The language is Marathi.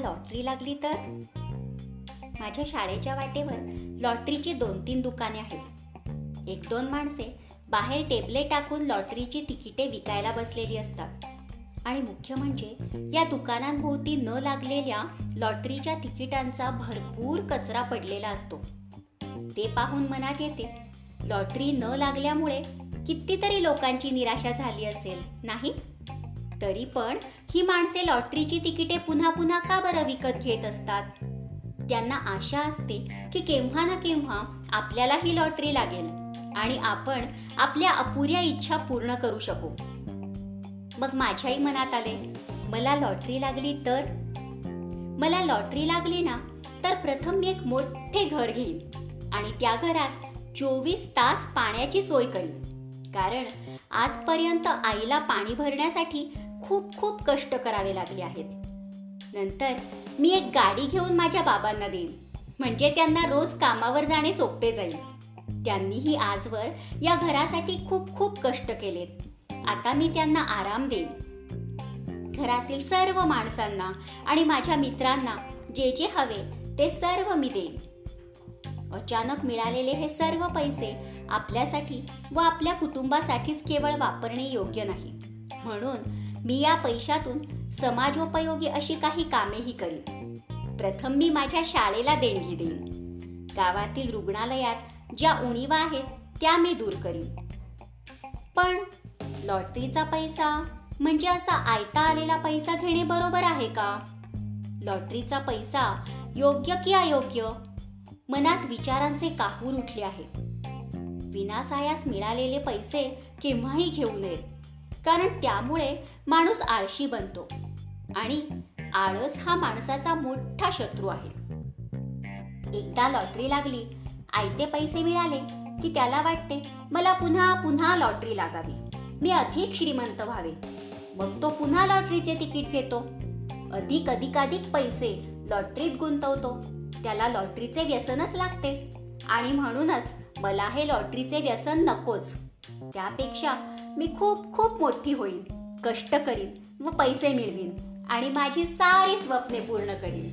लॉटरी लागली तर? माझ्या शाळेच्या वाटेवर लॉटरीची दोन तीन दुकाने आहेत. एक दोन माणसे बाहेर टेबले टाकून लॉटरीची तिकिटे विकायला बसलेली असतात. आणि मुख्य म्हणजे या दुकानांभोवती न लागलेल्या लॉटरीच्या तिकिटांचा भरपूर कचरा पडलेला असतो. ते पाहून मनात येते लॉटरी न लागल्यामुळे कितीतरी लोकांची निराशा झाली असेल नाही? तरी पण ही माणसे लॉटरीची तिकिटे पुन्हा पुन्हा का बरं विकत घेत असतात? त्यांना आशा असते की केव्हा ना केव्हा आपल्याला ही लॉटरी लागेल आणि आपण आपल्या अपुऱ्या इच्छा पूर्ण करू शकू. मग माझ्याही मनात आले मला लॉटरी लागली तर? मला लॉटरी लागली ना तर प्रथम मी एक मोठे घर घेईन आणि त्या घरात चोवीस तास पाण्याची सोय करीन. कारण आजपर्यंत आईला पाणी भरण्यासाठी खूप खूप कष्ट करावे लागले आहेत. नंतर मी एक गाडी घेऊन माझ्या बाबांना देईन. म्हणजे त्यांना रोज कामावर जाणे सोपे जाईल. त्यांनीही आजवर या घरासाठी खूप खूप कष्ट केलेत. आता मी त्यांना आराम देईन. घरातील सर्व माणसांना आणि माझ्या मित्रांना जे जे हवे ते सर्व मी देईन. अचानक मिळालेले हे सर्व पैसे आपल्यासाठी व आपल्या कुटुंबासाठीच केवळ वापरणे योग्य नाही. म्हणून मी या पैशातून समाजोपयोगी अशी काही कामेही करीन. प्रथम मी माझ्या शाळेला देणगी देईन. गावातील रुग्णालयात ज्या उणीवा आहेत त्या मी दूर करीन. पण लॉटरीचा पैसा म्हणजे असा आयता आलेला पैसा घेणे बरोबर आहे का? लॉटरीचा पैसा योग्य की अयोग्य? मनात विचारांचे काहूर उठले आहेत विनासायास मिळालेले पैसे केव्हाही घेऊ नयेत. कारण त्यामुळे माणूस आळशी बनतो आणि आळस हा माणसाचा मोठा शत्रू आहे. एकदा लॉटरी लागली आयते पैसे मिळाले की त्याला वाटते मला पुन्हा पुन्हा लॉटरी लागावी. मी अधिक श्रीमंत व्हावे. मग तो पुन्हा लॉटरीचे तिकीट घेतो. अधिक अधिकाधिक पैसे लॉटरीत गुंतवतो. त्याला लॉटरीचे व्यसनच लागते. आणि म्हणूनच मला हे लॉटरीचे व्यसन नकोच. त्यापेक्षा मी खूप खूप मोठी होईल कष्ट करीन व पैसे मिळवीन आणि माझी सारी स्वप्ने पूर्ण करीन.